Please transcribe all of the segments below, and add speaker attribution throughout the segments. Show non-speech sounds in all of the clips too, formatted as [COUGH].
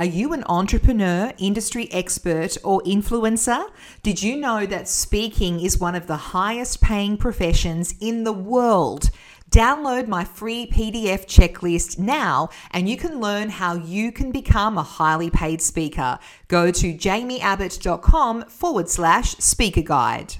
Speaker 1: Are you an entrepreneur, industry expert, or influencer? Did you know that speaking is one of the highest paying professions in the world? Download my free PDF checklist now and you can learn how you can become a highly paid speaker. Go to jaimieabbott.com forward slash speaker guide.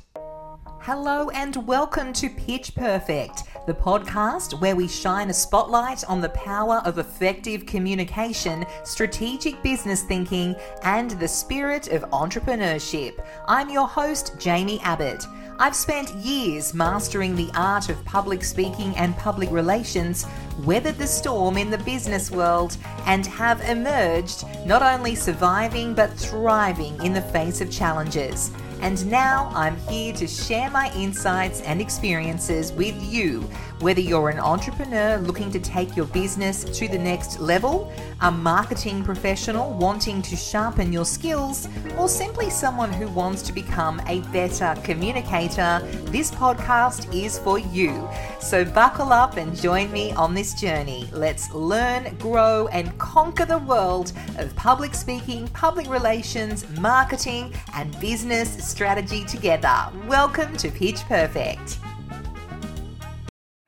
Speaker 1: Hello and welcome to Pitch Perfect, the podcast where we shine a spotlight on the power of effective communication, strategic business thinking, and the spirit of entrepreneurship. I'm your host, Jaimie Abbott. I've spent years mastering the art of public speaking and public relations, weathered the storm in the business world, and have emerged not only surviving but thriving in the face of challenges. And now I'm here to share my insights and experiences with you, whether you're an entrepreneur looking to take your business to the next level, a marketing professional wanting to sharpen your skills, or simply someone who wants to become a better communicator, this podcast is for you. So buckle up and join me on this journey. Let's learn, grow, and conquer the world of public speaking, public relations, marketing, and business strategy together. Welcome to Pitch Perfect.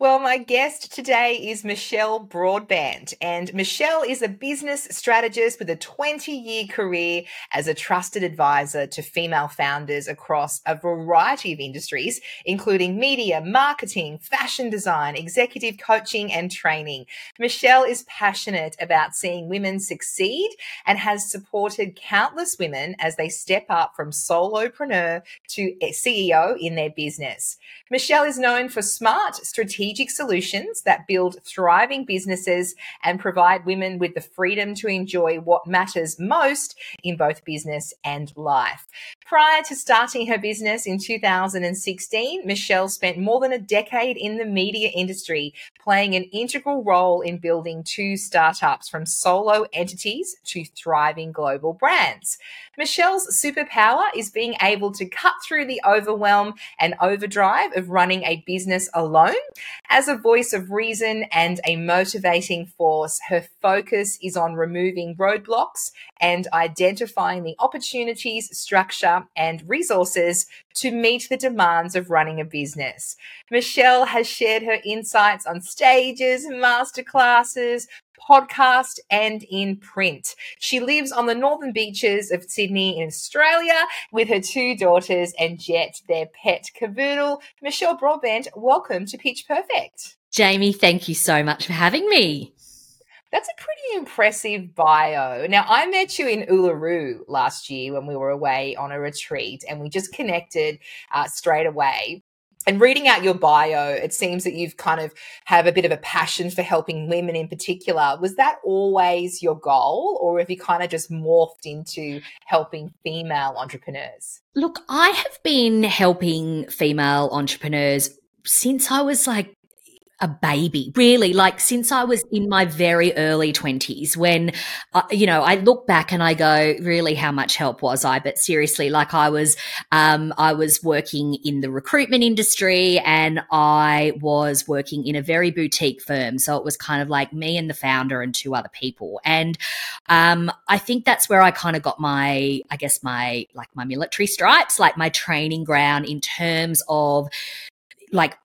Speaker 1: Well, my guest today is Michelle Broadbent, and Michelle is a business strategist with a 20 year career as a trusted advisor to female founders across a variety of industries, including media, marketing, fashion design, executive coaching, and training. Michelle is passionate about seeing women succeed and has supported countless women as they step up from solopreneur to CEO in their business. Michelle is known for smart, strategic solutions that build thriving businesses and provide women with the freedom to enjoy what matters most in both business and life. Prior to starting her business in 2016, Michelle spent more than a decade in the media industry, playing an integral role in building two startups from solo entities to thriving global brands. Michelle's superpower is being able to cut through the overwhelm and overdrive of running a business alone. As a voice of reason and a motivating force, her focus is on removing roadblocks and identifying the opportunities, structure, and resources to meet the demands of running a business. Michelle has shared her insights on stages, masterclasses, podcast, and in print. She lives on the northern beaches of Sydney in Australia with her two daughters and Jet, their pet cavoodle. Michelle Broadbent, welcome to Pitch Perfect.
Speaker 2: Jaimie, thank you so much for having me.
Speaker 1: That's a pretty impressive bio. Now, I met you in Uluru last year when we were away on a retreat, and we just connected uh, straight away. And reading out your bio it seems that you've kind of have a bit of a passion for helping women in particular. Was that always your goal or have you kind of just morphed into helping female entrepreneurs?
Speaker 2: Look i have been helping female entrepreneurs since i was like a baby, really, like since I was in my very early 20s, when, uh, you know, I look back and I go, really, how much help was I? But seriously, like I was, um, I was working in the recruitment industry and I was working in a very boutique firm. So it was kind of like me and the founder and two other people. And um, I think that's where I kind of got my, I guess, my, like my military stripes, like my training ground in terms of like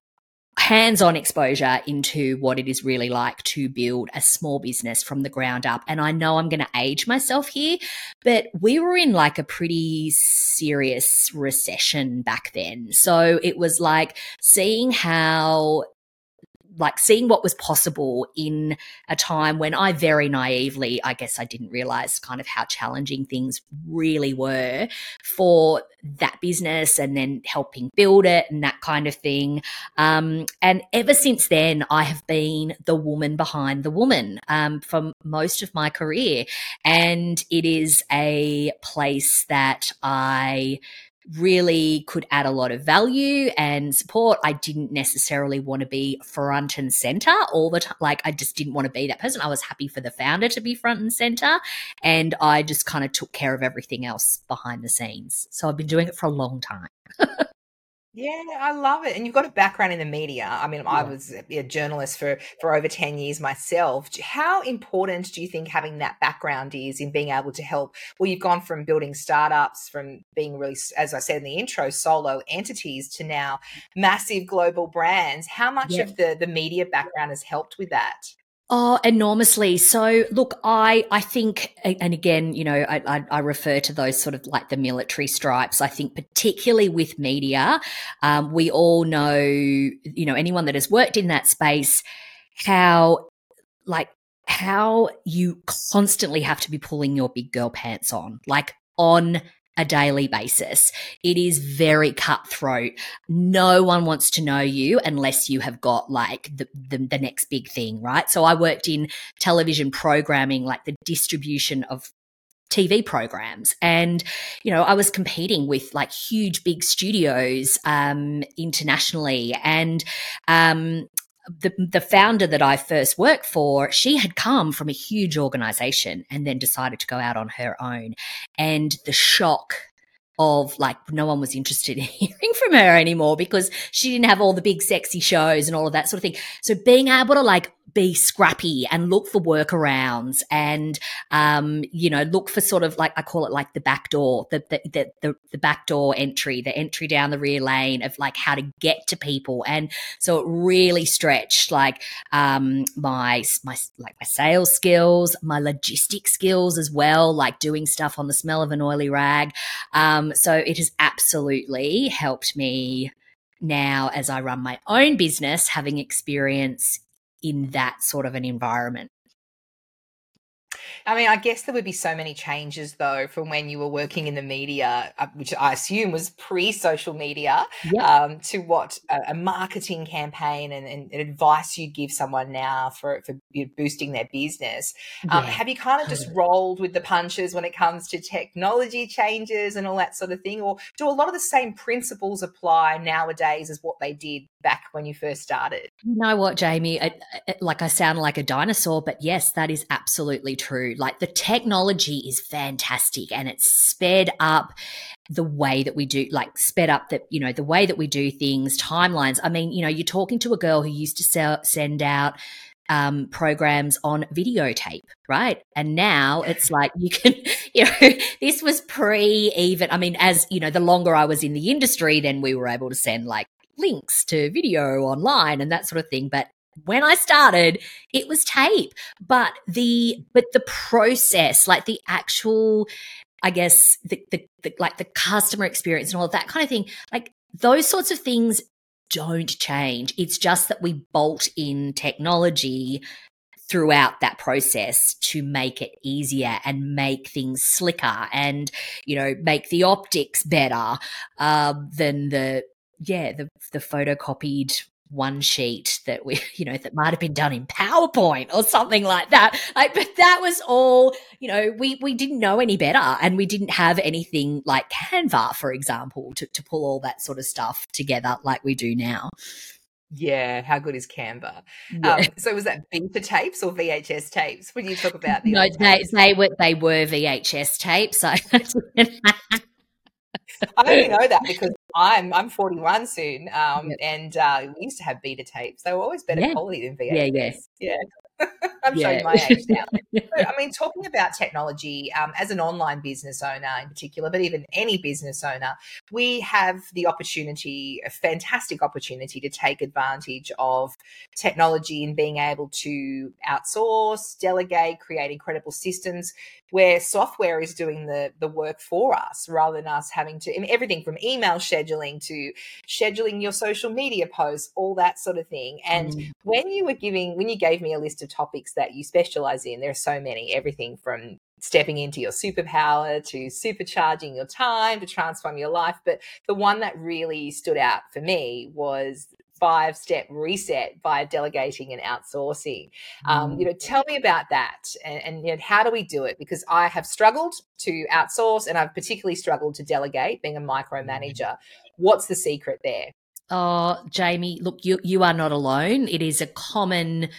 Speaker 2: hands on exposure into what it is really like to build a small business from the ground up. And I know I'm going to age myself here, but we were in like a pretty serious recession back then. So it was like seeing how like seeing what was possible in a time when I very naively, I guess I didn't realize kind of how challenging things really were for that business and then helping build it and that kind of thing. Um, and ever since then, I have been the woman behind the woman um, for most of my career. And it is a place that I really could add a lot of value and support. I didn't necessarily want to be front and center all the time. Like, I just didn't want to be that person. I was happy for the founder to be front and center. And I just kind of took care of everything else behind the scenes. So I've been doing it for a long time. [LAUGHS]
Speaker 1: Yeah, I love it. And you've got a background in the media. I mean, I was a journalist for for over 10 years myself. How important do you think having that background is in being able to help? Well, you've gone from building startups, from being really, as I said in the intro, solo entities to now massive global brands. How much
Speaker 2: Yeah.
Speaker 1: of the the media background has helped with that?
Speaker 2: Oh, enormously. So, look, I I think, and again, you know, I, I refer to those sort of like the military stripes. I think particularly with media, um, we all know, you know, anyone that has worked in that space, how like how you constantly have to be pulling your big girl pants on, like on a daily basis. It is very cutthroat. No one wants to know you unless you have got like the, the, the next big thing, right? So I worked in television programming, like the distribution of TV programs. And, you know, I was competing with like huge big studios um, internationally. And um, the, the founder that I first worked for, she had come from a huge organization and then decided to go out on her own. And the shock of like no one was interested [LAUGHS] in hearing from her anymore because she didn't have all the big sexy shows and all of that sort of thing. So being able to like be scrappy and look for workarounds and um, you know, look for sort of like I call it like the back door, the the the, the, back door entry, the entry down the rear lane of like how to get to people. And so it really stretched like um my my like my sales skills, my logistic skills as well, like doing stuff on the smell of an oily rag. Um, so it has absolutely helped me now as I run my own business, having experience in that sort of an environment.
Speaker 1: I mean, I guess there would be so many changes though from when you were working in the media, uh, which I assume was pre-social media,
Speaker 2: Yeah.
Speaker 1: um, to what a, a marketing campaign and, and advice you give someone now for for boosting their business. Um,
Speaker 2: Yeah.
Speaker 1: have you kind of just rolled with the punches when it comes to technology changes and all that sort of thing, or do a lot of the same principles apply nowadays as what they did back when you first started?
Speaker 2: You know what, Jaimie? I, I- like I sound like a dinosaur, but yes, that is absolutely true. Like the technology is fantastic and it's sped up the way that we do, like sped up the, you know, the way that we do things, timelines. I mean, you know, you're talking to a girl who used to sell, send out um, programs on videotape, right? And now it's like you can, [LAUGHS] you know, this was pre even. I mean, as you know, the longer I was in the industry, then we were able to send like links to video online and that sort of thing. But when I started, it was tape. But the but the process, like the actual, I guess the, the, the like the customer experience and all of that kind of thing, like those sorts of things don't change. It's just that we bolt in technology throughout that process to make it easier and make things slicker and you know make the optics better um, than the yeah the the photocopied one sheet that we [LAUGHS] you know that might have been done in powerpoint or something like that like but that was all you know we we didn't know any better and we didn't have anything like canva for example to, to pull all that sort of stuff together like we do now
Speaker 1: Yeah, how good is Canva?
Speaker 2: Yeah.
Speaker 1: Um, so was that beta tapes or VHS tapes when you talk about the
Speaker 2: no, they, they were they were VHS tapes. So [LAUGHS]
Speaker 1: I only know that because I'm I'm 41 soon, um,
Speaker 2: Yep.
Speaker 1: and uh, we used to have beta tapes. They were always better
Speaker 2: Yeah.
Speaker 1: quality than VHS.
Speaker 2: yeah.
Speaker 1: Yes, yeah, [LAUGHS] I'm
Speaker 2: Yeah.
Speaker 1: showing my age now. [LAUGHS] I mean, talking about technology um, as an online business owner in particular, but even any business owner, we have the opportunity, a fantastic opportunity to take advantage of technology and being able to outsource, delegate, create incredible systems where software is doing the the work for us rather than us having to I mean, everything from email scheduling to scheduling your social media posts, all that sort of thing. And
Speaker 2: Mm.
Speaker 1: when you were giving when you gave me a list of topics that you specialize in. There are so many everything from stepping into your superpower to supercharging your time to transform your life. But the one that really stood out for me was five step reset by delegating and outsourcing. Um, you know tell me about that and, and you know, how do we do it? Because i have struggled to outsource and i've particularly struggled to delegate being a micromanager. What's the secret there?
Speaker 2: Oh, Jaimie, look, you you are not alone. It is a common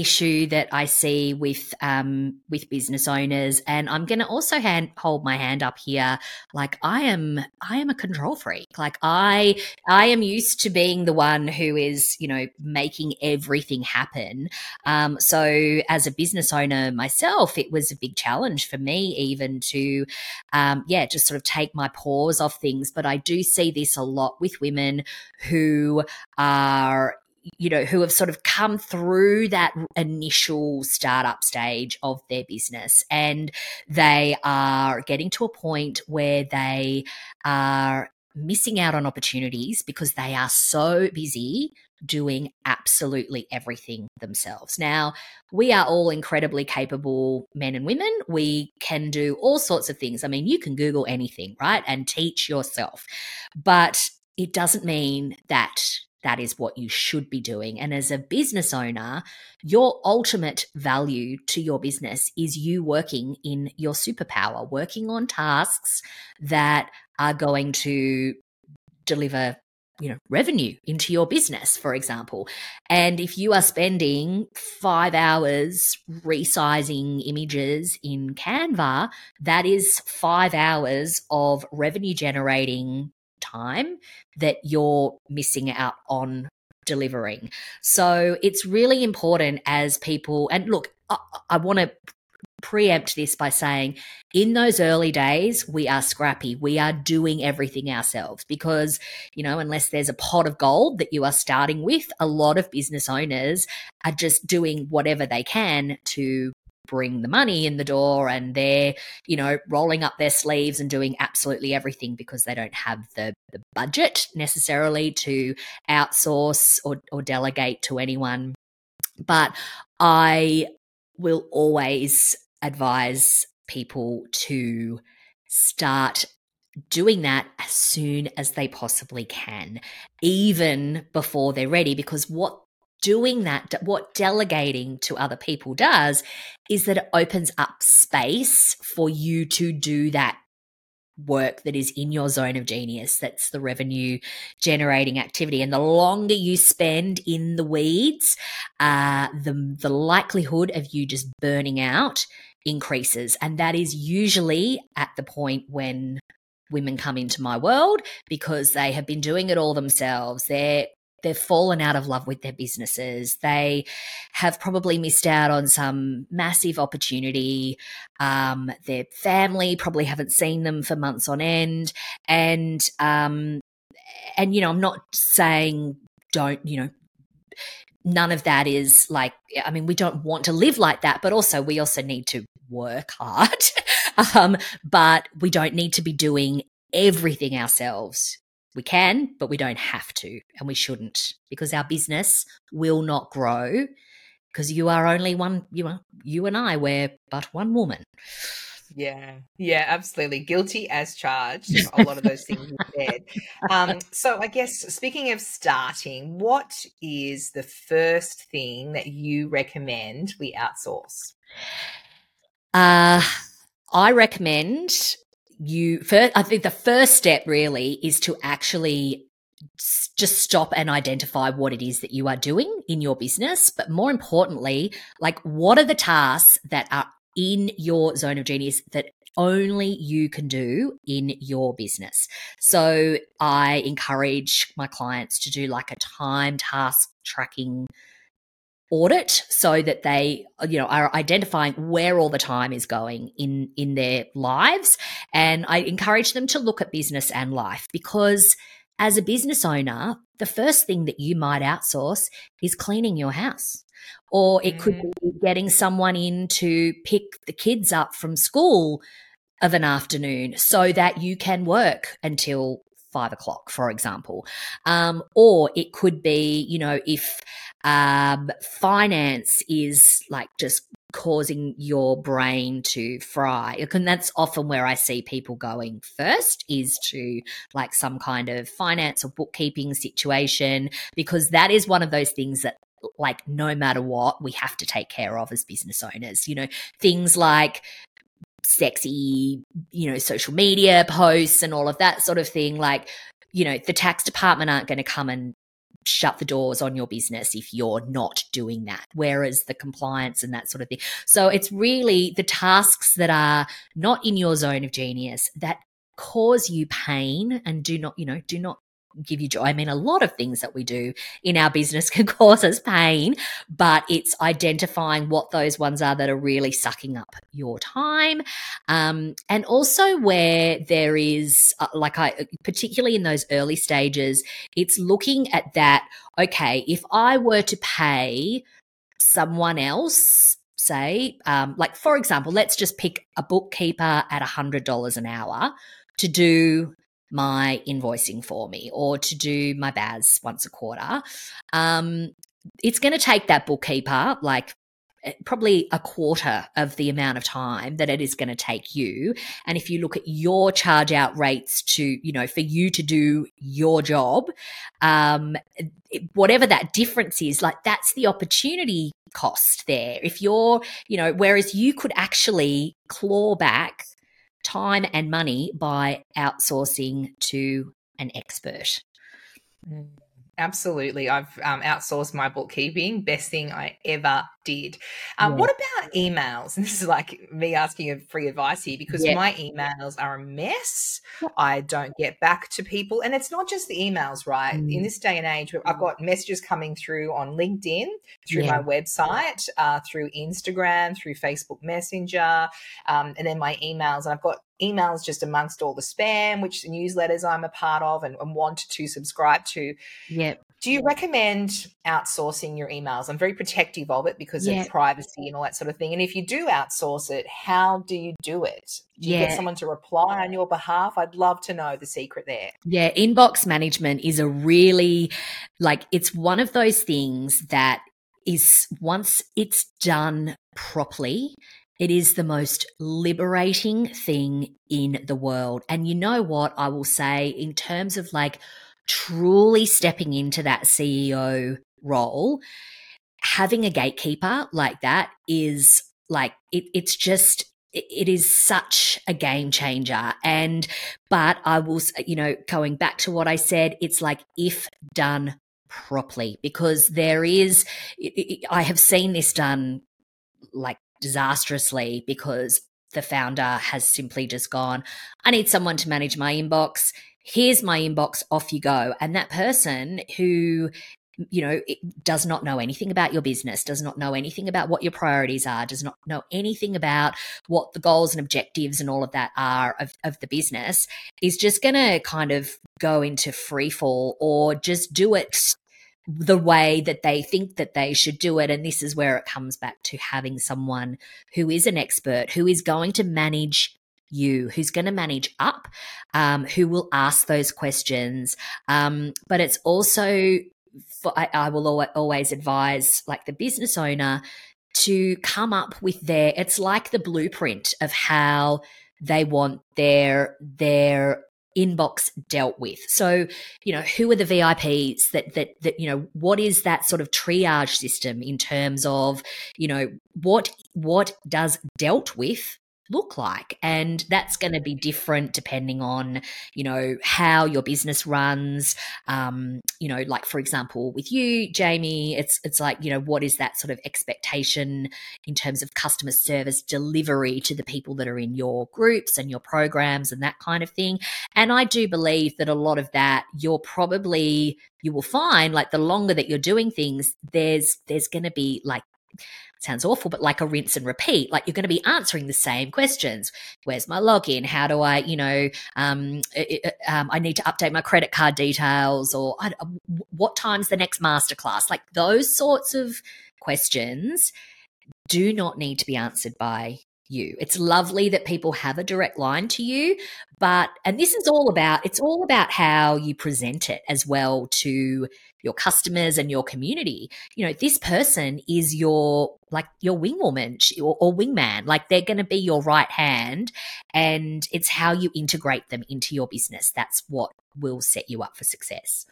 Speaker 2: issue that I see with um, with business owners, and I'm going to also hand, hold my hand up here. Like I am, I am a control freak. Like I, I am used to being the one who is, you know, making everything happen. Um, so as a business owner myself, it was a big challenge for me, even to, um, yeah, just sort of take my paws off things. But I do see this a lot with women who are you know, who have sort of come through that initial startup stage of their business and they are getting to a point where they are missing out on opportunities because they are so busy doing absolutely everything themselves. Now, we are all incredibly capable men and women. We can do all sorts of things. I mean, you can Google anything, right? And teach yourself. But it doesn't mean that that is what you should be doing. And as a business owner, your ultimate value to your business is you working in your superpower, working on tasks that are going to deliver you know revenue into your business for example and if you are spending 5 hours resizing images in canva that is 5 hours of revenue generating time that you're missing out on delivering. So it's really important as people, and look, I, I want to preempt this by saying in those early days we are scrappy we are doing everything ourselves because you know unless there's a pot of gold that you are starting with a lot of business owners are just doing whatever they can to bring the money in the door and they're you know rolling up their sleeves and doing absolutely everything because they don't have the, the budget necessarily to outsource or, or delegate to anyone. But i will always advise people to start doing that as soon as they possibly can, even before they're ready, because what doing that, what delegating to other people does is that it opens up space for you to do that work that is in your zone of genius. That's the revenue generating activity. And the longer you spend in the weeds, uh, the, the likelihood of you just burning out increases. And that is usually at the point when women come into my world because they have been doing it all themselves. They're they've fallen out of love with their businesses. They have probably missed out on some massive opportunity. Um, their family probably haven't seen them for months on end, and um, and you know, I'm not saying don't you know none of that is like i mean we don't want to live like that but also we also need to work hard [LAUGHS] um, but we don't need to be doing everything ourselves we can, but we don't have to, and we shouldn't, because our business will not grow because you are only one. You are you and I. We're but one woman.
Speaker 1: Yeah, yeah, absolutely. Guilty as charged. [LAUGHS] A lot of those things you said. Um, so, I guess speaking of starting, what is the first thing that you recommend we outsource?
Speaker 2: Uh, I recommend you first i think the first step really is to actually just stop and identify what it is that you are doing in your business but more importantly like what are the tasks that are in your zone of genius that only you can do in your business. So I encourage my clients to do like a time task tracking audit so that they you know are identifying where all the time is going in in their lives and i encourage them to look at business and life because as a business owner the first thing that you might outsource is cleaning your house or it could mm. be getting someone in to pick the kids up from school of an afternoon so that you can work until five o'clock, for example. Um, or it could be, you know, if um, finance is like just causing your brain to fry. And that's often where I see people going first is to like some kind of finance or bookkeeping situation, because that is one of those things that like no matter what we have to take care of as business owners you know things like sexy, you know, social media posts and all of that sort of thing. Like, you know, the tax department aren't going to come and shut the doors on your business if you're not doing that. Whereas the compliance and that sort of thing. So it's really the tasks that are not in your zone of genius that cause you pain and do not, you know, do not give you joy. I mean, a lot of things that we do in our business [LAUGHS] can cause us pain, but it's identifying what those ones are that are really sucking up your time. Um, and also where there is, uh, like I, particularly in those early stages, it's looking at that, okay, if I were to pay someone else, say, um, like for example, let's just pick a bookkeeper at $100 an hour to do my invoicing for me or to do my BAS once a quarter. Um, it's going to take that bookkeeper like eh, probably a quarter of the amount of time that it is going to take you and if you look at your charge out rates to you know for you to do your job um whatever that difference is like that's the opportunity cost there if you're you know whereas you could actually claw back time and money by outsourcing to an expert.
Speaker 1: Mm. Absolutely. I've um, outsourced my bookkeeping. Best thing I ever did. Um, yeah. What about emails? And [LAUGHS] this is like me asking a free advice here because yeah. my emails are a mess. I don't get back to people. And it's not just the emails, right? Mm. In this day and age, I've got messages coming through on LinkedIn, through yeah. my website, uh, through Instagram, through Facebook Messenger, um, and then my emails. And I've got emails just amongst all the spam, which newsletters I'm a part of and, and want to subscribe to.
Speaker 2: Yep.
Speaker 1: Do you recommend outsourcing your emails? I'm very protective of it because of privacy and all that sort of thing. And if you do outsource it, how do you do it? Do you yeah. get someone to reply on your behalf? I'd love to know the secret there.
Speaker 2: Yeah, inbox management is a really like it's one of those things that is once it's done properly it is the most liberating thing in the world. And you know what I will say in terms of like truly stepping into that CEO role, having a gatekeeper like that is like, it, it's just, it is such a game changer. And, but I will, you know, going back to what I said, it's like if done properly, because there is, I have seen this done like disastrously because the founder has simply just gone, I need someone to manage my inbox. Here's my inbox, off you go. And that person who you know, does not know anything about your business, does not know anything about what your priorities are, does not know anything about what the goals and objectives and all of that are of, of the business, is just going to kind of go into free fall or just do it the way that they think that they should do it. And this is where it comes back to having someone who is an expert, who is going to manage you, who's going to manage up, um, who will ask those questions. Um, but it's also, for, I, I will always advise, like the business owner, to come up with their, it's like the blueprint of how they want their their inbox dealt with. So, you know, who are the VIPs that that that you know, what is that sort of triage system in terms of, you know, what what does dealt with look like and that's going to be different depending on you know how your business runs. Um you know like for example with you Jaimie it's it's like you know what is that sort of expectation in terms of customer service delivery to the people that are in your groups and your programs and that kind of thing? And I do believe that a lot of that you're probably you will find like the longer that you're doing things there's there's going to be like sounds awful, but like a rinse and repeat. Like you're going to be answering the same questions. Where's my login? How do I, you know, um, um, I need to update my credit card details or I, what time's the next masterclass? Like those sorts of questions do not need to be answered by you. It's lovely that people have a direct line to you, but, and this is all about, it's all about how you present it as well to your customers and your community. You know, this person is your like your wingwoman or, or wingman. Like they're going to be your right hand, and it's how you integrate them into your business. That's what will set you up for success.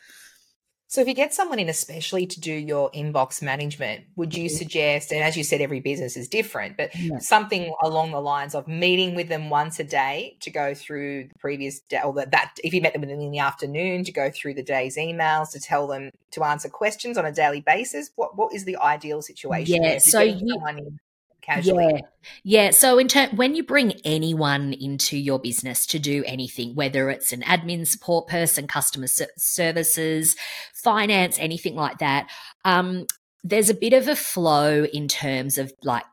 Speaker 1: So, if you get someone in, especially to do your inbox management, would you mm-hmm. suggest, and as you said, every business is different, but yeah. something along the lines of meeting with them once a day to go through the previous day, or that, if you met them in the afternoon, to go through the day's emails, to tell them to answer questions on a daily basis? What What is the ideal situation?
Speaker 2: Yeah, so you, casually. Yeah. Yeah. So in turn, when you bring anyone into your business to do anything, whether it's an admin support person, customer services, finance, anything like that, um, there's a bit of a flow in terms of like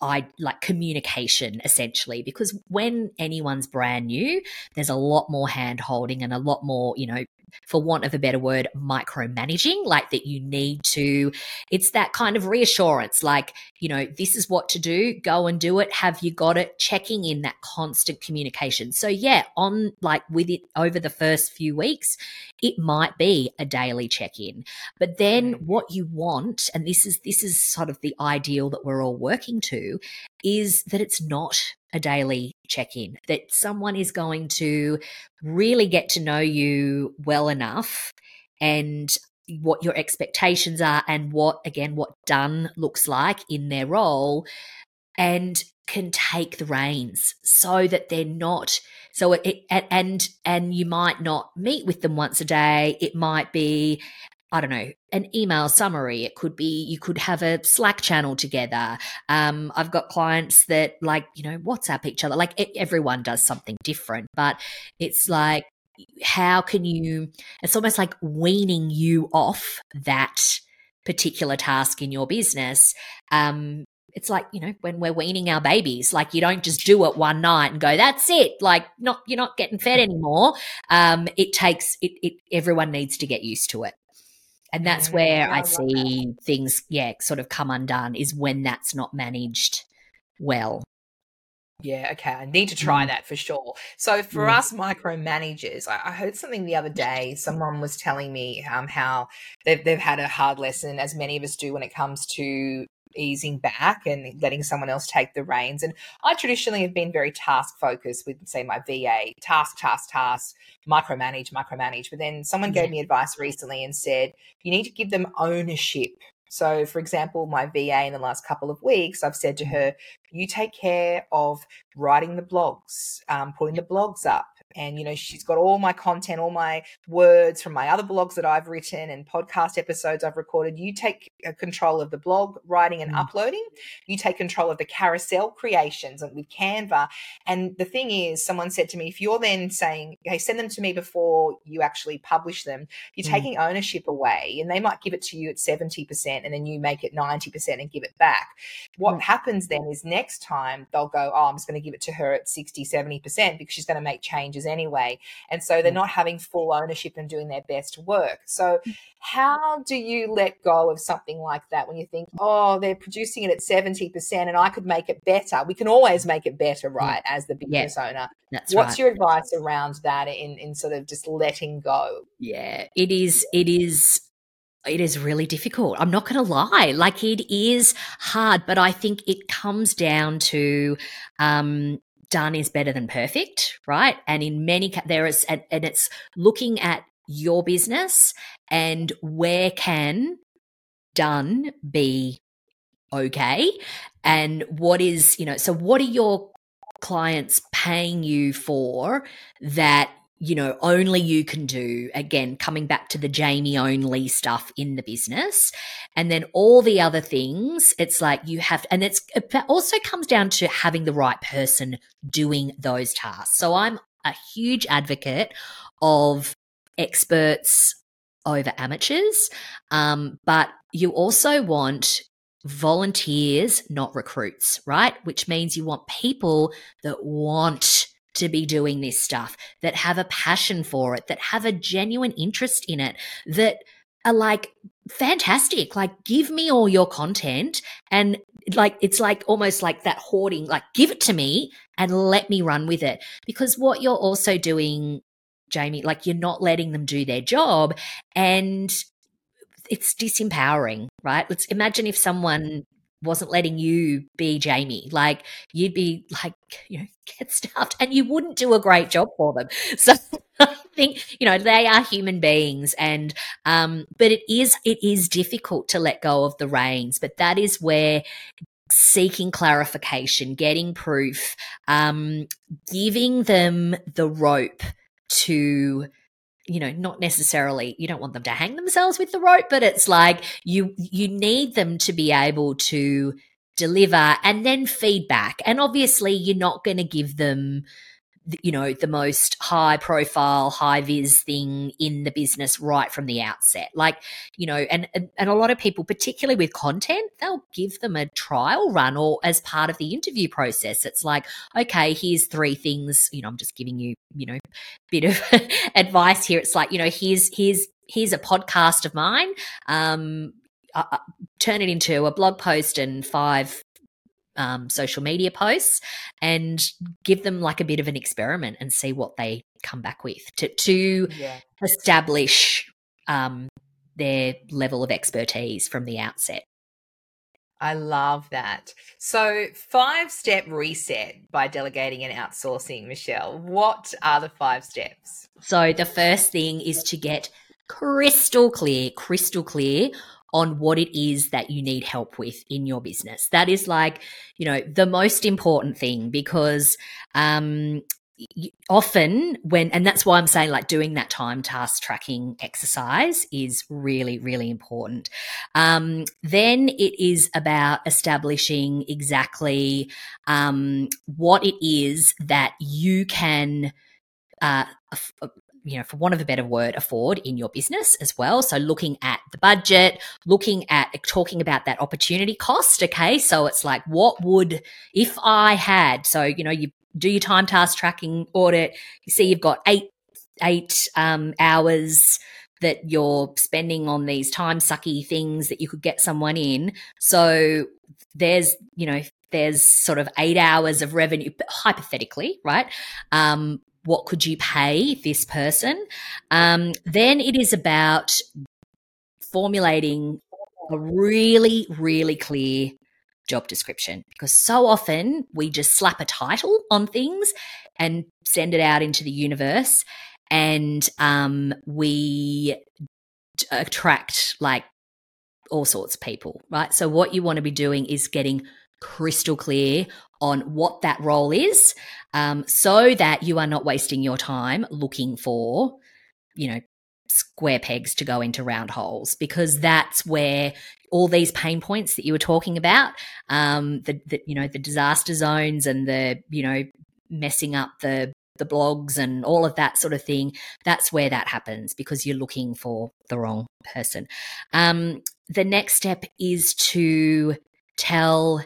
Speaker 2: I like communication essentially because when anyone's brand new, there's a lot more hand holding and a lot more, you know, for want of a better word, micromanaging, like that you need to, it's that kind of reassurance, like, you know, this is what to do, go and do it. Have you got it? Checking in that constant communication. So, yeah, on like with it over the first few weeks, it might be a daily check in. But then mm. what you want, and this is, this is sort of the ideal that we're all working to, is that it's not a daily check in, that someone is going to really get to know you well enough and what your expectations are and what, again, what done looks like in their role and can take the reins so that they're not so it, it and and you might not meet with them once a day. It might be I don't know, an email summary. It could be you could have a Slack channel together. Um, I've got clients that like, you know, WhatsApp each other. Like it, everyone does something different, but it's like, how can you, it's almost like weaning you off that particular task in your business. Um, it's like you know when we're weaning our babies like you don't just do it one night and go that's it like not you're not getting fed anymore um it takes it, it everyone needs to get used to it and that's where I, I see that. things, yeah, sort of come undone is when that's not managed well.
Speaker 1: Yeah, okay. I need to try mm. that for sure. So for mm. us micromanagers, I, I heard something the other day. [LAUGHS] Someone was telling me um, how they've, they've had a hard lesson, as many of us do, when it comes to easing back and letting someone else take the reins. And I traditionally have been very task focused with, say, my VA task, task, task, micromanage, micromanage. But then someone gave me advice recently and said, you need to give them ownership so, for example, my VA in the last couple of weeks, I've said to her, you take care of writing the blogs, um, putting the blogs up, and you know she's got all my content all my words from my other blogs that i've written and podcast episodes i've recorded you take uh, control of the blog writing and mm. uploading you take control of the carousel creations with canva and the thing is someone said to me if you're then saying hey send them to me before you actually publish them you're mm. taking ownership away and they might give it to you at 70% and then you make it 90% and give it back what mm. happens then is next time they'll go oh i'm just going to give it to her at 60 70% because she's going to make changes changes anyway. And so they're mm. not having full ownership and doing their best work. So, mm. how do you let go of something like that when you think, oh, they're producing it at 70% and I could make it better? We can always make it better, right, as the business yeah, owner. That's What's right. your advice around that in, in sort of just letting go?
Speaker 2: Yeah, it is, it is it is really difficult. I'm not going to lie. Like it is hard, but I think it comes down to um, done is better than perfect, right? And in many, there is, and, and it's looking at your business and where can done be okay and what is you know so what are your clients paying you for that you know, only you can do. Again, coming back to the Jaimie only stuff in the business. And then all the other things, it's like you have, and it's, it also comes down to having the right person doing those tasks. So I'm a huge advocate of experts over amateurs. Um, but you also want volunteers, not recruits, right? Which means you want people that want to be doing this stuff, that have a passion for it, that have a genuine interest in it, that are like fantastic. Like, give me all your content. And like, it's like almost like that hoarding, like, give it to me and let me run with it. Because what you're also doing, Jaimie, like, you're not letting them do their job. And it's disempowering, right? Let's imagine if someone wasn't letting you be Jaimie. Like you'd be like, you know, [LAUGHS] get stuffed and you wouldn't do a great job for them. [LAUGHS] So I think you know they are human beings and um but it is it is difficult to let go of the reins but that is where seeking clarification getting proof um giving them the rope to you know not necessarily you don't want them to hang themselves with the rope but it's like you you need them to be able to deliver and then feedback. And obviously you're not going to give them you know the most high profile high vis thing in the business right from the outset. Like you know and and a lot of people particularly with content they'll give them a trial run or as part of the interview process. It's like okay here's three things you know i'm just giving you you know [LAUGHS] bit of [LAUGHS] advice here. It's like you know here's here's here's a podcast of mine. Um uh, uh turn it into a blog post and five um, social media posts and give them like a bit of an experiment and see what they come back with to, to yeah. establish um, their level of expertise from the outset.
Speaker 1: I love that. So, five step reset by delegating and outsourcing, Michelle. What are the five steps?
Speaker 2: So, the first thing is to get crystal clear, crystal clear on what it is that you need help with in your business. That is like, you know, the most important thing because um, often when and that's why i'm saying like doing that time task tracking exercise is really really important um, then it is about establishing exactly um, what it is that you can uh, you know, for want of a better word, afford in your business as well. So looking at the budget, looking at talking about that opportunity cost. Okay. So it's like, what would, if I had, so, you know, you do your time task tracking audit, you see you've got eight, eight um, hours that you're spending on these time sucky things that you could get someone in. So there's, you know, there's sort of eight hours of revenue, hypothetically, right? Um, what could you pay this person? Um, then it is about formulating a really, really clear job description because so often we just slap a title on things and send it out into the universe and um, we attract like all sorts of people, right? So, what you want to be doing is getting crystal clear on what that role is um, so that you are not wasting your time looking for, you know, square pegs to go into round holes because that's where all these pain points that you were talking about um the, the you know the disaster zones and the you know messing up the the blogs and all of that sort of thing that's where that happens because you're looking for the wrong person. Um the next step is to tell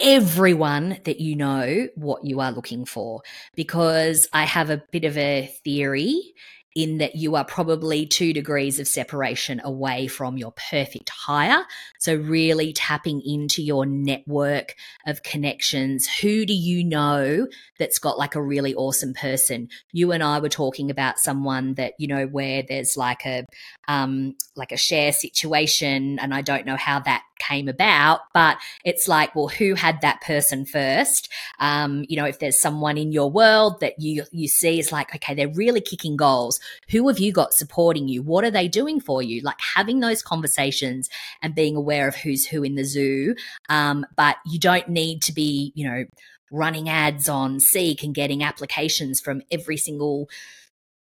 Speaker 2: everyone that you know what you are looking for because I have a bit of a theory in that you are probably two degrees of separation away from your perfect hire. So, really tapping into your network of connections. Who do you know that's got like a really awesome person? You and I were talking about someone that, you know, where there's like a, um, like a share situation, and I don't know how that came about, but it's like, well, who had that person first? Um, you know, if there's someone in your world that you you see is like, okay, they're really kicking goals. Who have you got supporting you? What are they doing for you? Like having those conversations and being aware of who's who in the zoo. Um, but you don't need to be, you know, running ads on Seek and getting applications from every single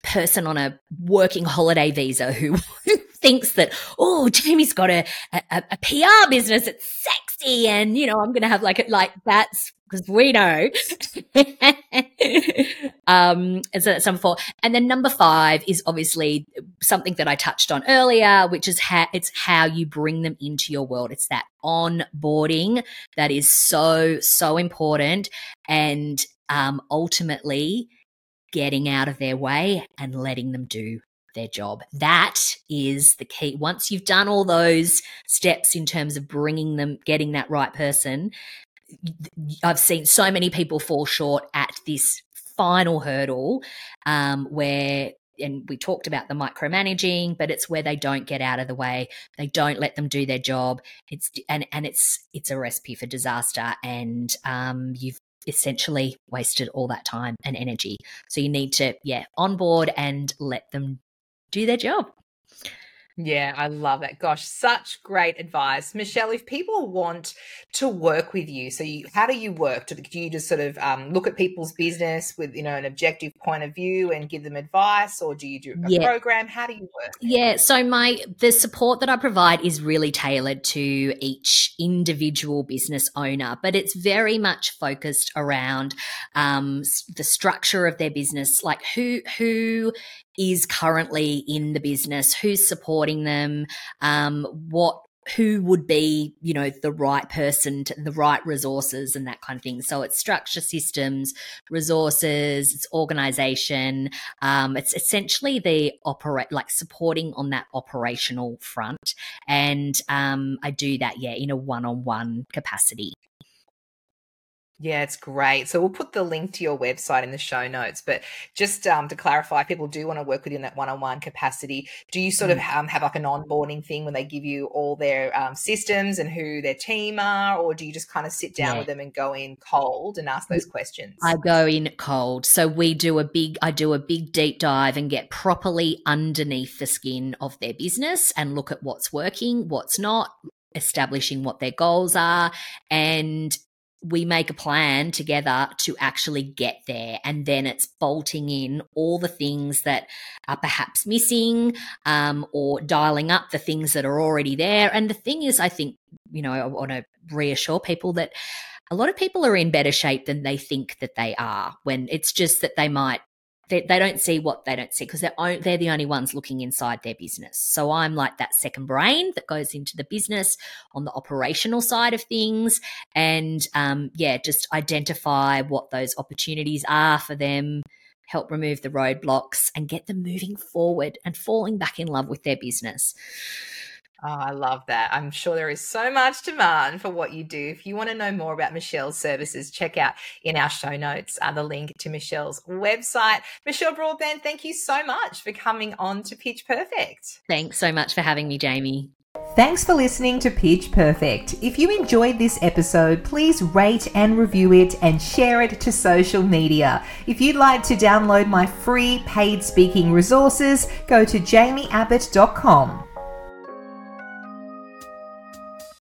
Speaker 2: person on a working holiday visa who [LAUGHS] thinks that, oh, Jaimie's got a, a, a PR business. It's sexy. And, you know, I'm going to have like, like that's [LAUGHS] because we know. [LAUGHS] um, and so that's number four. And then number five is obviously something that I touched on earlier, which is how it's how you bring them into your world. It's that onboarding that is so, so important. And um, ultimately, getting out of their way and letting them do their job. That is the key. Once you've done all those steps in terms of bringing them, getting that right person, I've seen so many people fall short at this final hurdle um, where and we talked about the micromanaging but it's where they don't get out of the way they don't let them do their job it's and and it's it's a recipe for disaster and um, you've essentially wasted all that time and energy. So you need to, yeah, onboard and let them do their job.
Speaker 1: Yeah, I love that. Gosh, such great advice. Michelle, if people want to work with you, so you, how do you work? Do, do you just sort of um, look at people's business with, you know, an objective point of view and give them advice or do you do a yeah. program? How do you work?
Speaker 2: Yeah, so my the support that I provide is really tailored to each individual business owner, but it's very much focused around um, the structure of their business, like who who is currently in the business, who's supporting them, um, what who would be you know the right person to the right resources and that kind of thing? So it's structure systems resources it's organization um, it's essentially the operate like supporting on that operational front. And um, i do that yeah in a one-on-one capacity
Speaker 1: yeah, it's great. So we'll put the link to your website in the show notes. But just um, to clarify, people do want to work with you in that one-on-one capacity. Do you sort mm. of um, have like an onboarding thing when they give you all their um, systems and who their team are, or do you just kind of sit down yeah. with them and go in cold and ask those questions?
Speaker 2: I go in cold. So we do a big, I do a big deep dive and get properly underneath the skin of their business and look at what's working, what's not, establishing what their goals are and we make a plan together to actually get there. And then it's bolting in all the things that are perhaps missing um, or dialing up the things that are already there. And the thing is, I think, you know, I want to reassure people that a lot of people are in better shape than they think that they are when it's just that they might they, they don't see what they don't see because they're, they're the only ones looking inside their business. So I'm like that second brain that goes into the business on the operational side of things. And um, yeah, just identify what those opportunities are for them, help remove the roadblocks and get them moving forward and falling back in love with their business.
Speaker 1: Oh, I love that. I'm sure there is so much demand for what you do. If you want to know more about Michelle's services, check out in our show notes uh, the link to Michelle's website. Michelle Broadbent, thank you so much for coming on to Pitch Perfect.
Speaker 2: Thanks so much for having me, Jaimie.
Speaker 1: Thanks for listening to Pitch Perfect. If you enjoyed this episode, please rate and review it and share it to social media. If you'd like to download my free paid speaking resources, go to jaimieabbott.com.